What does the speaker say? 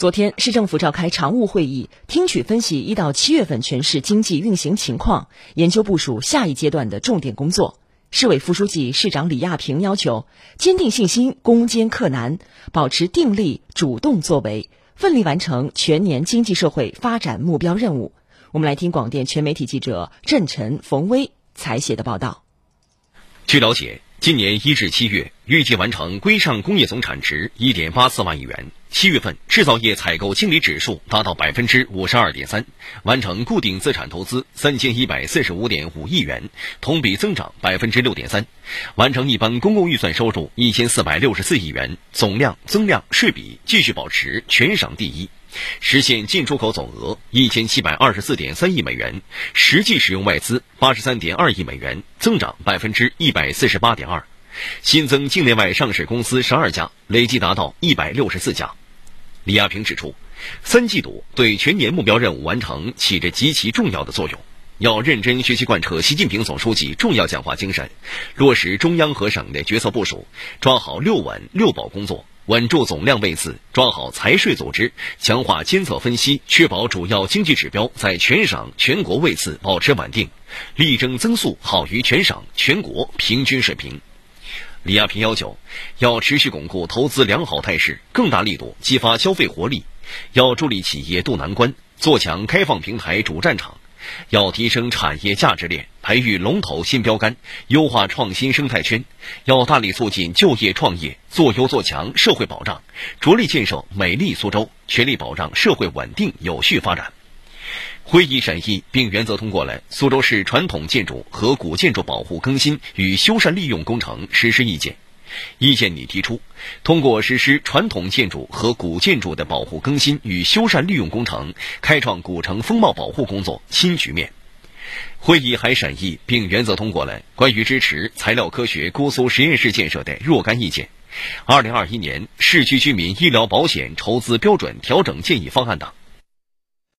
昨天，市政府召开常务会议，听取分析一到七月份全市经济运行情况，研究部署下一阶段的重点工作。市委副书记、市长李亚平要求，坚定信心，攻坚克难，保持定力、主动作为，奋力完成全年经济社会发展目标任务。我们来听广电全媒体记者郑晨、冯威采写的报道。据了解。今年一至七月，预计完成规上工业总产值一点八四万亿元。七月份制造业采购经理指数达到百分之五十二点三，完成固定资产投资三千一百四十五点五亿元，同比增长百分之六点三，完成一般公共预算收入一千四百六十四亿元，总量增量税比继续保持全省第一。实现进出口总额一千七百二十四点三亿美元，实际使用外资八十三点二亿美元，增长百分之一百四十八点二，新增境内外上市公司十二家，累计达到一百六十四家。李亚平指出，三季度对全年目标任务完成起着极其重要的作用，要认真学习贯彻习近平总书记重要讲话精神，落实中央和省的决策部署，抓好六稳六保工作。稳住总量位次，抓好财税组织，强化监测分析，确保主要经济指标在全省全国位次保持稳定，力争增速好于全省全国平均水平。李亚平要求，要持续巩固投资良好态势，更大力度激发消费活力，要助力企业渡难关，做强开放平台主战场。要提升产业价值链，培育龙头新标杆，优化创新生态圈；要大力促进就业创业，做优做强社会保障，着力建设美丽苏州，全力保障社会稳定有序发展。会议审议并原则通过了《苏州市传统建筑和古建筑保护更新与修缮利用工程实施意见》。意见里提出，通过实施传统建筑和古建筑的保护更新与修缮利用工程，开创古城风貌保护工作新局面。会议还审议并原则通过了关于支持材料科学姑苏实验室建设的若干意见。二零二一年市区居民医疗保险筹资标准调整建议方案等。